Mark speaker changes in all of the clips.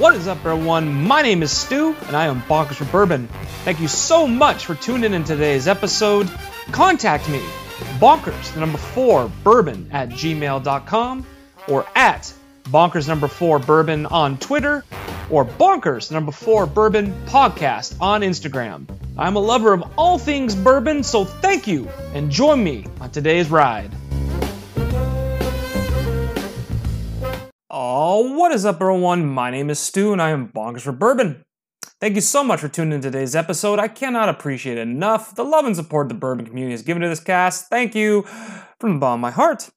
Speaker 1: What is up, everyone? My name is Stu, and I am Bonkers for Bourbon. Thank you so much for tuning in today's episode. Contact me, bonkers, the number four, bourbon at gmail.com, or at bonkers number four bourbon on Twitter, or bonkers number four bourbon podcast on Instagram. I'm a lover of all things bourbon, so thank you, and join me on today's ride. Oh, what is up, everyone? My name is Stu, and I am Bonkers for Bourbon. Thank you so much for tuning in today's episode. I cannot appreciate enough the love and support the bourbon community has given to this cast. Thank you from the bottom of my heart.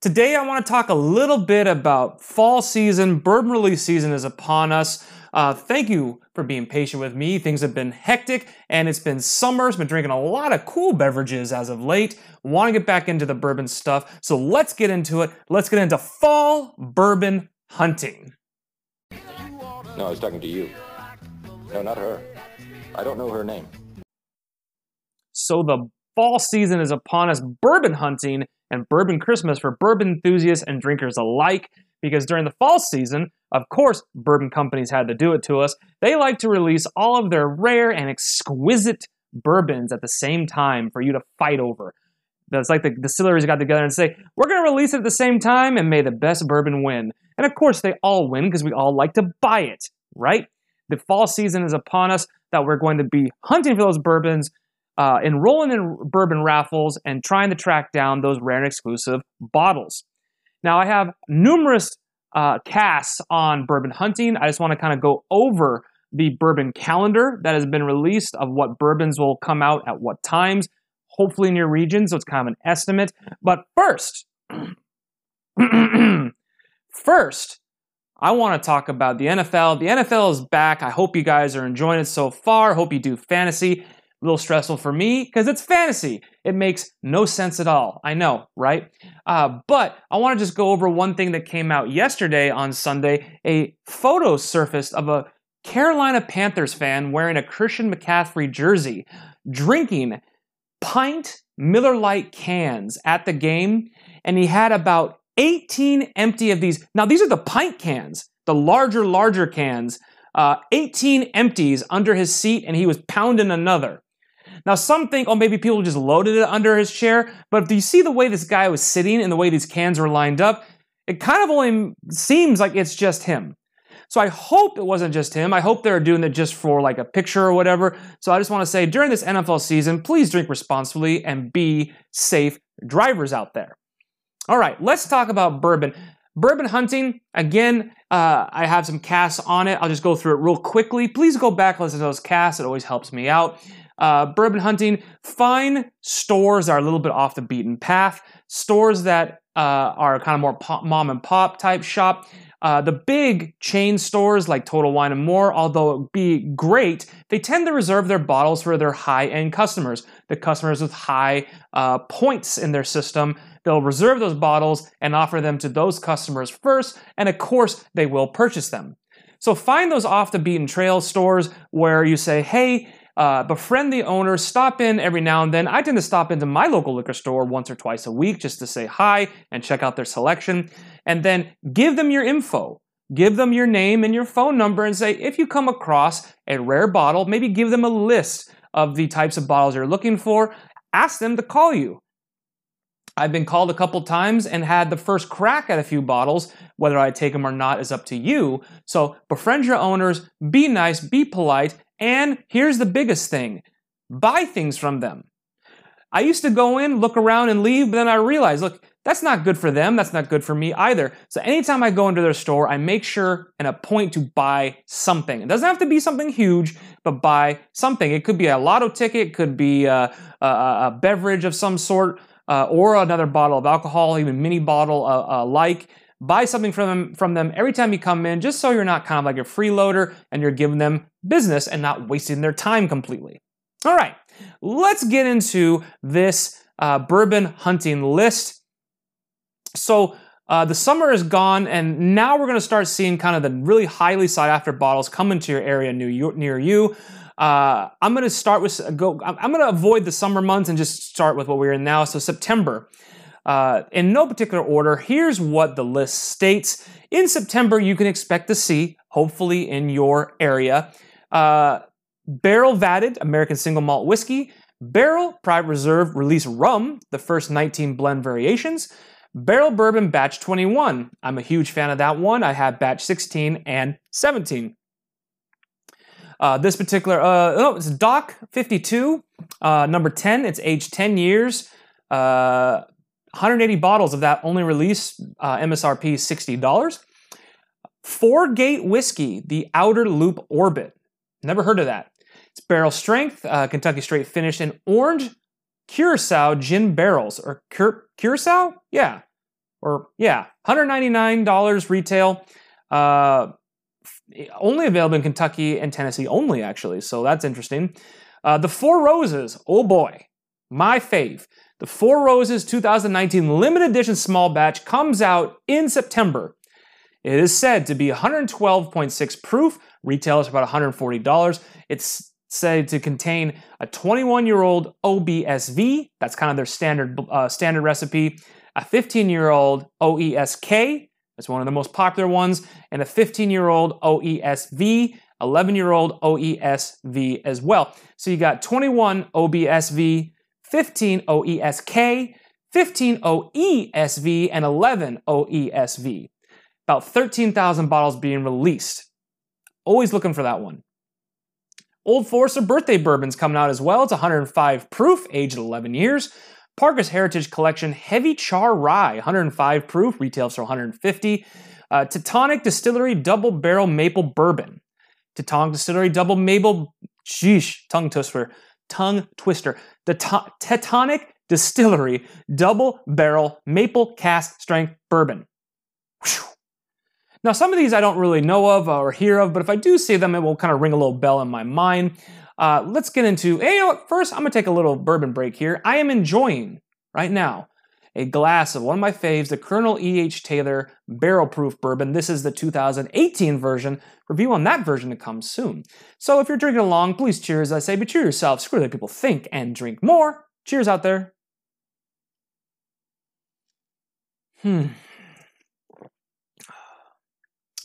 Speaker 1: Today, I want to talk a little bit about fall season. Bourbon release season is upon us. Uh, thank you for being patient with me. Things have been hectic and it's been summer. I've been drinking a lot of cool beverages as of late. Want to get back into the bourbon stuff. So let's get into it. Let's get into fall bourbon hunting.
Speaker 2: No, I was talking to you. No, not her. I don't know her name.
Speaker 1: So the fall season is upon us. Bourbon hunting and bourbon Christmas for bourbon enthusiasts and drinkers alike. Because during the fall season, of course, bourbon companies had to do it to us. They like to release all of their rare and exquisite bourbons at the same time for you to fight over. That's like the distilleries got together and say, we're going to release it at the same time and may the best bourbon win. And of course, they all win because we all like to buy it, right? The fall season is upon us that we're going to be hunting for those bourbons, uh, enrolling in bourbon raffles, and trying to track down those rare and exclusive bottles. Now, I have numerous uh, casts on bourbon hunting. I just want to kind of go over the bourbon calendar that has been released of what bourbons will come out at what times, hopefully in your region. So it's kind of an estimate. But first, first, I want to talk about the NFL. The NFL is back. I hope you guys are enjoying it so far. Hope you do fantasy. A little stressful for me because it's fantasy. It makes no sense at all. I know, right? Uh, but I want to just go over one thing that came out yesterday on Sunday. A photo surfaced of a Carolina Panthers fan wearing a Christian McCaffrey jersey, drinking pint Miller Lite cans at the game, and he had about 18 empty of these. Now, these are the pint cans, the larger, larger cans. Uh, 18 empties under his seat, and he was pounding another. Now, some think, oh, maybe people just loaded it under his chair, but if you see the way this guy was sitting and the way these cans were lined up, it kind of only seems like it's just him. So I hope it wasn't just him. I hope they're doing it just for like a picture or whatever. So I just want to say during this NFL season, please drink responsibly and be safe drivers out there. All right, let's talk about bourbon. Bourbon hunting, again, uh, I have some casts on it. I'll just go through it real quickly. Please go back, listen to those casts. It always helps me out. Uh, bourbon hunting, find stores that are a little bit off the beaten path, stores that uh, are kind of more pop, mom and pop type shop. Uh, the big chain stores like Total Wine and More, although it be great, they tend to reserve their bottles for their high end customers, the customers with high uh, points in their system. They'll reserve those bottles and offer them to those customers first, and of course, they will purchase them. So find those off the beaten trail stores where you say, hey, uh, befriend the owner, stop in every now and then. I tend to stop into my local liquor store once or twice a week just to say hi and check out their selection. And then give them your info. Give them your name and your phone number and say, if you come across a rare bottle, maybe give them a list of the types of bottles you're looking for. Ask them to call you. I've been called a couple times and had the first crack at a few bottles. Whether I take them or not is up to you. So befriend your owners, be nice, be polite, and here's the biggest thing buy things from them. I used to go in, look around, and leave, but then I realized, look, that's not good for them. That's not good for me either. So anytime I go into their store, I make sure and appoint to buy something. It doesn't have to be something huge, but buy something. It could be a lotto ticket, could be a, a, a beverage of some sort, uh, or another bottle of alcohol, even mini bottle uh, uh, like buy something from them from them every time you come in just so you're not kind of like a freeloader and you're giving them business and not wasting their time completely. All right let's get into this uh, bourbon hunting list. So uh, the summer is gone and now we're going to start seeing kind of the really highly sought after bottles come into your area near you, near you. Uh, i'm going to start with go i'm going to avoid the summer months and just start with what we're in now. So september Uh, in no particular order, here's what the list states. In September, you can expect to see, hopefully in your area, uh, barrel vatted American single malt whiskey, barrel private reserve release rum, the first 19 blend variations, barrel bourbon batch 21. I'm a huge fan of that one. I have batch 16 and 17. Uh, this particular, uh, oh, it's Doc 52, uh, number 10. It's aged 10 years. Uh, 180 bottles of that only release, uh, MSRP $60. Four Gate Whiskey, the Outer Loop Orbit. Never heard of that. It's barrel strength, uh, Kentucky straight finished in orange Curacao gin barrels. Or Cur- Curacao? Yeah. Or, yeah, $199 retail. Uh, only available in Kentucky and Tennessee only, actually. So that's interesting. Uh, the Four Roses. Oh boy. My fave. The Four Roses 2019 limited edition small batch comes out in September. It is said to be 112.6 proof, retails for about $140. It's said to contain a 21 year old OBSV, that's kind of their standard uh, standard recipe, a 15 year old OESK, that's one of the most popular ones, and a 15 year old OESV, 11 year old OESV as well. So you got 21 OBSV, 15 OESK, 15 OESV, and 11 OESV. About 13,000 bottles being released. Always looking for that one. Old Forester birthday bourbon's coming out as well. It's 105 proof, aged 11 years. Parker's Heritage Collection Heavy Char Rye, 105 proof, retails for 150. Uh, Teutonic Distillery Double Barrel Maple Bourbon. Teutonic Distillery Double Maple, sheesh, tongue twister, tongue twister. The Tetonic Distillery Double Barrel Maple Cask Strength Bourbon. Whew. Now, some of these I don't really know of or hear of, but if I do see them, it will kind of ring a little bell in my mind. Uh, let's get into, hey, you know what? First, I'm going to take a little bourbon break here. I am enjoying right now a glass of one of my faves, the Colonel E.H. Taylor Barrel Proof Bourbon. This is the 2018 version. Review on that version to come soon. So if you're drinking along, please cheers, I say, but cheer yourself. Screw that people think and drink more. Cheers out there. Hmm.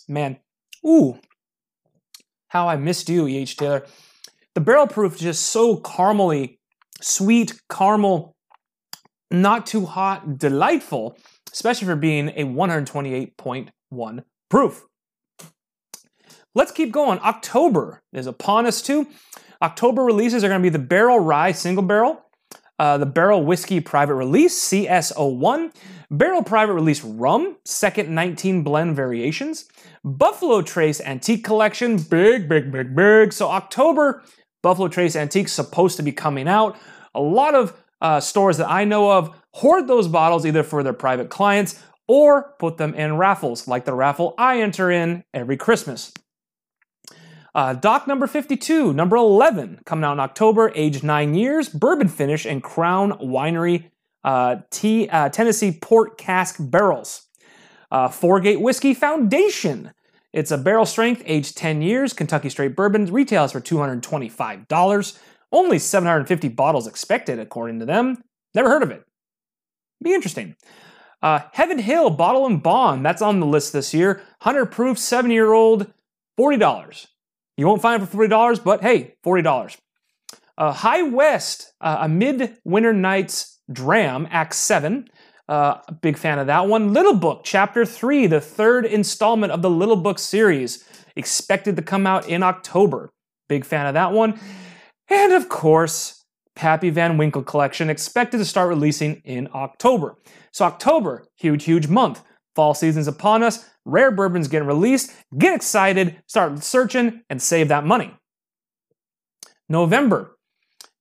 Speaker 1: Man. Ooh. How I missed you, E.H. Taylor. The barrel proof is just so caramely, sweet, caramel, not too hot, delightful, especially for being a 128.1 proof. Let's keep going. October is upon us too. October releases are going to be the Barrell Rye Single Barrel, uh, the Barrell Whiskey Private Release CS01, Barrell Private Release Rum, second 19 blend variations, Buffalo Trace Antique Collection, big, big, big, big. So October Buffalo Trace Antiques supposed to be coming out. A lot of uh, stores that I know of hoard those bottles either for their private clients or put them in raffles, like the raffle I enter in every Christmas. Uh, Doc number 52, number 11, coming out in October, age 9 years, bourbon finish and Crown Winery uh, uh, Tennessee Port Cask Barrels. Uh, Gate Whiskey Foundation, it's a barrel strength, aged 10 years, Kentucky straight bourbon, retails for $225. Only 750 bottles expected, according to them. Never heard of it. Be interesting. Uh, Heaven Hill Bottle and Bond, that's on the list this year. 100 proof, 7 year old, $40. You won't find it for $40, but hey, $40. Uh, High West, uh, a Midwinter Nights Dram, Act 7. Uh, big fan of that one. Little Book, Chapter 3, the third installment of the Little Book series, expected to come out in October. Big fan of that one. And of course, Pappy Van Winkle collection, expected to start releasing in October. So, October, huge, huge month. Fall season's upon us. Rare bourbons getting released. Get excited, start searching, and save that money. November,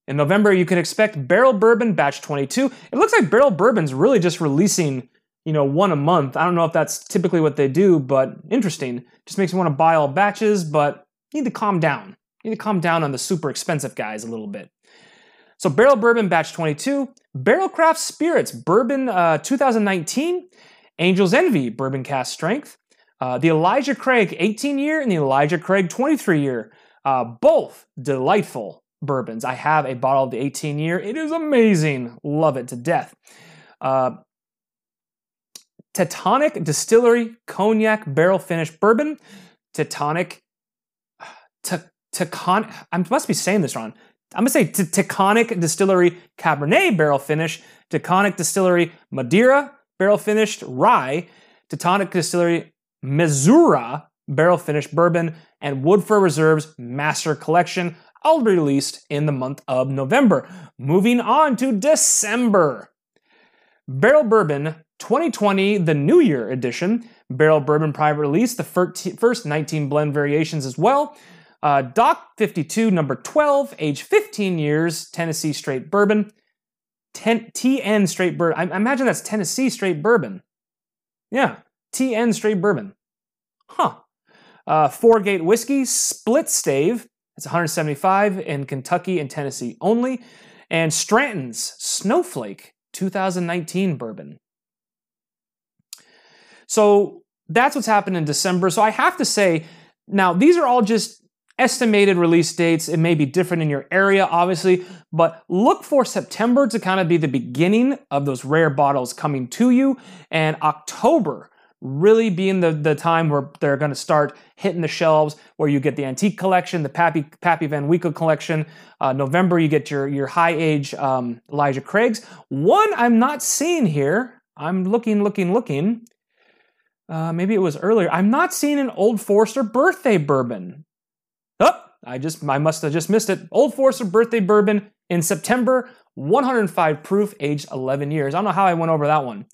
Speaker 1: in November, you can expect Barrell Bourbon Batch 22. It looks like Barrell Bourbon's really just releasing, you know, one a month. I don't know if that's typically what they do, but interesting. Just makes me want to buy all batches, but need to calm down. Need to calm down on the super expensive guys a little bit. So Barrell Bourbon Batch 22, Barrell Craft Spirits Bourbon uh, 2019, Angel's Envy Bourbon cask Strength, uh, the Elijah Craig 18 year and the Elijah Craig 23 year. Uh, both delightful bourbons. I have a bottle of the 18 year. It is amazing. Love it to death. Uh, Teutonic Distillery Cognac Barrel Finish Bourbon. Teutonic. Taconic. I must be saying this wrong. I'm gonna say Taconic Distillery Cabernet Barrel Finish. Taconic Distillery Madeira Barrel Finished Rye. Teutonic Distillery Missouri Barrel Finished Bourbon. And Woodford Reserves Master Collection. All released in the month of November. Moving on to December. Barrell Bourbon 2020, the New Year edition. Barrell Bourbon Private Release, the first 19 blend variations as well. Uh, Doc 52, number 12, age 15 years, Tennessee Straight Bourbon. Ten, TN Straight Bourbon. I, I imagine that's Tennessee Straight Bourbon. Yeah, TN Straight Bourbon. Huh. Uh, Four Gate Whiskey, Split Stave. It's 175 in Kentucky and Tennessee only. And Stranahan's Snowflake 2019 bourbon. So that's what's happened in December. So I have to say, now these are all just estimated release dates. It may be different in your area, obviously, but look for September to kind of be the beginning of those rare bottles coming to you, and October really being the, the time where they're going to start hitting the shelves where you get the antique collection the pappy pappy van winkle collection uh, november you get your your high age um, elijah craig's one i'm not seeing here i'm looking looking looking uh, maybe it was earlier i'm not seeing an old forester birthday bourbon oh i just i must have just missed it old forester birthday bourbon in september 105 proof aged 11 years i don't know how i went over that one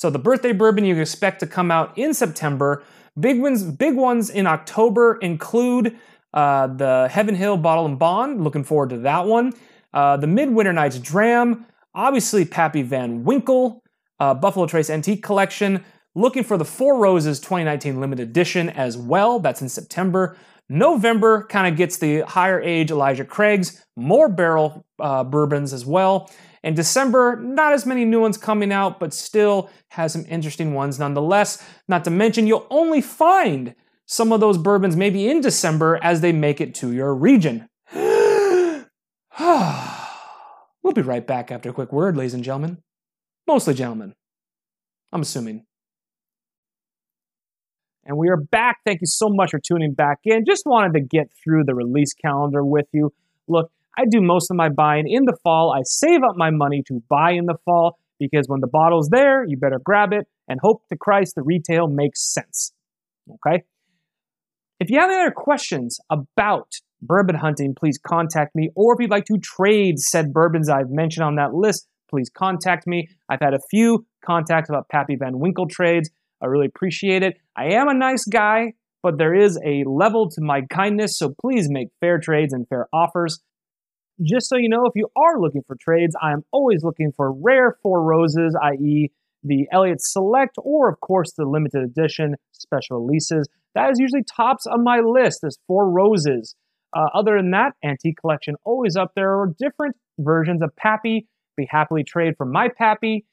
Speaker 1: so the birthday bourbon you expect to come out in September. Big ones, big ones in October include uh, the Heaven Hill Bottle and Bond. Looking forward to that one. Uh, the Midwinter Nights Dram. Obviously, Pappy Van Winkle. Uh, Buffalo Trace Antique Collection. Looking for the Four Roses 2019 limited edition as well. That's in September. November kind of gets the higher age Elijah Craig's, more barrel uh, bourbons as well. In December, not as many new ones coming out, but still has some interesting ones nonetheless. Not to mention, you'll only find some of those bourbons maybe in December as they make it to your region. we'll be right back after a quick word, ladies and gentlemen. Mostly gentlemen. I'm assuming. And we are back. Thank you so much for tuning back in. Just wanted to get through the release calendar with you. Look, I do most of my buying in the fall. I save up my money to buy in the fall because when the bottle's there, you better grab it and hope to Christ the retail makes sense. Okay? If you have any other questions about bourbon hunting, please contact me. Or if you'd like to trade said bourbons I've mentioned on that list, please contact me. I've had a few contacts about Pappy Van Winkle trades. I really appreciate it. I am a nice guy, but there is a level to my kindness, so please make fair trades and fair offers. Just so you know, if you are looking for trades, I'm always looking for rare four roses, i.e., the Elliott Select, or of course the limited edition special releases. That is usually tops on my list. There's four roses. Uh, other than that, antique collection always up there, or different versions of Pappy. Be happily trade from my Pappy,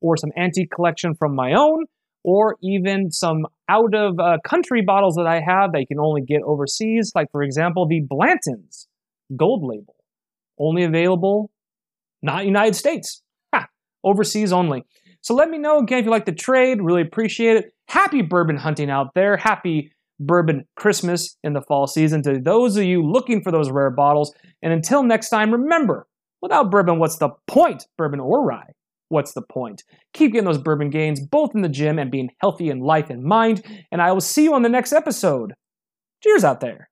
Speaker 1: or some antique collection from my own, or even some out of uh, country bottles that I have that you can only get overseas, like for example the Blanton's Gold Label only available not United States, ha, overseas only. So let me know again if you like the trade. Really appreciate it. Happy bourbon hunting out there. Happy bourbon Christmas in the fall season to those of you looking for those rare bottles. And until next time, remember, without bourbon, what's the point? Bourbon or rye? What's the point? Keep getting those bourbon gains both in the gym and being healthy in life and mind. And I will see you on the next episode. Cheers out there.